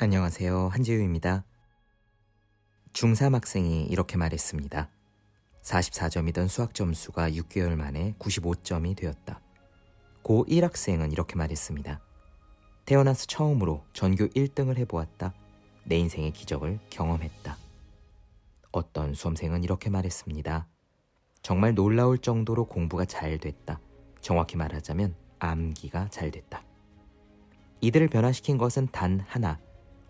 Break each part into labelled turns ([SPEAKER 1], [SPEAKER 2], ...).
[SPEAKER 1] 안녕하세요. 한지우입니다. 중3 학생이 이렇게 말했습니다. 44점이던 수학 점수가 6개월 만에 95점이 되었다. 고1 학생은 이렇게 말했습니다. 태어나서 처음으로 전교 1등을 해보았다. 내 인생의 기적을 경험했다. 어떤 수험생은 이렇게 말했습니다. 정말 놀라울 정도로 공부가 잘 됐다. 정확히 말하자면 암기가 잘 됐다. 이들을 변화시킨 것은 단 하나,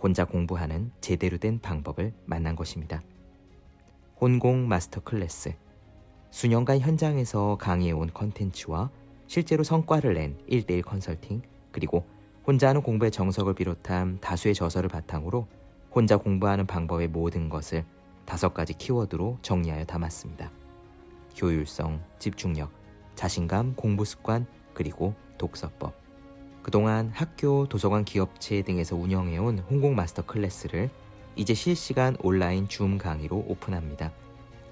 [SPEAKER 1] 혼자 공부하는 제대로 된 방법을 만난 것입니다. 혼공 마스터 클래스. 수년간 현장에서 강의해온 컨텐츠와 실제로 성과를 낸 1대1 컨설팅, 그리고 혼자 하는 공부의 정석을 비롯한 다수의 저서를 바탕으로 혼자 공부하는 방법의 모든 것을 다섯 가지 키워드로 정리하여 담았습니다. 효율성, 집중력, 자신감, 공부 습관, 그리고 독서법. 그동안 학교, 도서관, 기업체 등에서 운영해온 혼공 마스터 클래스를 이제 실시간 온라인 줌 강의로 오픈합니다.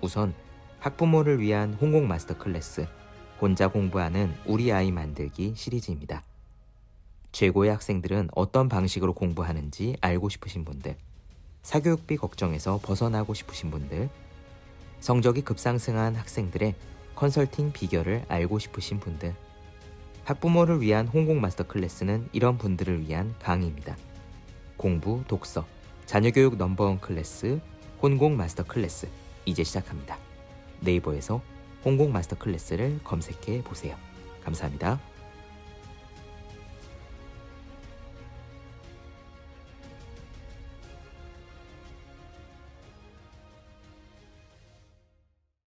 [SPEAKER 1] 우선 학부모를 위한 혼공 마스터 클래스 혼자 공부하는 우리 아이 만들기 시리즈입니다. 최고의 학생들은 어떤 방식으로 공부하는지 알고 싶으신 분들, 사교육비 걱정에서 벗어나고 싶으신 분들, 성적이 급상승한 학생들의 컨설팅 비결을 알고 싶으신 분들, 학부모를 위한 혼공 마스터 클래스는 이런 분들을 위한 강의입니다. 공부, 독서, 자녀교육 넘버원 클래스, 혼공 마스터 클래스 이제 시작합니다. 네이버에서 혼공 마스터 클래스를 검색해 보세요. 감사합니다.